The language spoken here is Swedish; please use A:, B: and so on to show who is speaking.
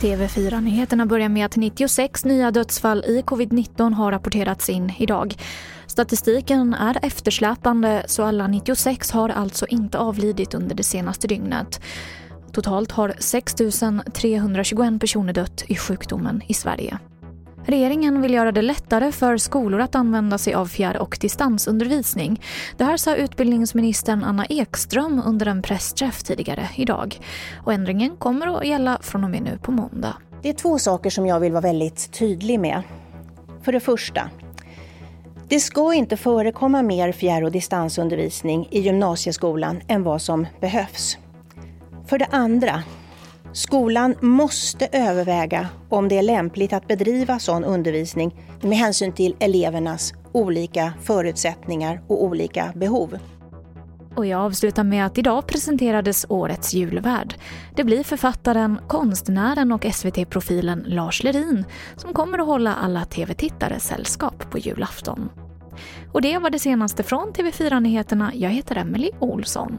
A: TV4-nyheterna börjar med att 96 nya dödsfall i covid-19 har rapporterats in idag. Statistiken är eftersläpande så alla 96 har alltså inte avlidit under det senaste dygnet. Totalt har 6 321 personer dött i sjukdomen i Sverige. Regeringen vill göra det lättare för skolor att använda sig av fjärr och distansundervisning. Det här sa utbildningsministern Anna Ekström under en pressträff tidigare idag. Och ändringen kommer att gälla från och med nu på måndag.
B: Det är två saker som jag vill vara väldigt tydlig med. För det första, det ska inte förekomma mer fjärr och distansundervisning i gymnasieskolan än vad som behövs. För det andra, Skolan måste överväga om det är lämpligt att bedriva sån undervisning med hänsyn till elevernas olika förutsättningar och olika behov.
A: Och jag avslutar med att idag presenterades årets julvärd. Det blir författaren, konstnären och SVT-profilen Lars Lerin som kommer att hålla alla tv-tittare sällskap på julafton. Och det var det senaste från TV4 Nyheterna. Jag heter Emily Olsson.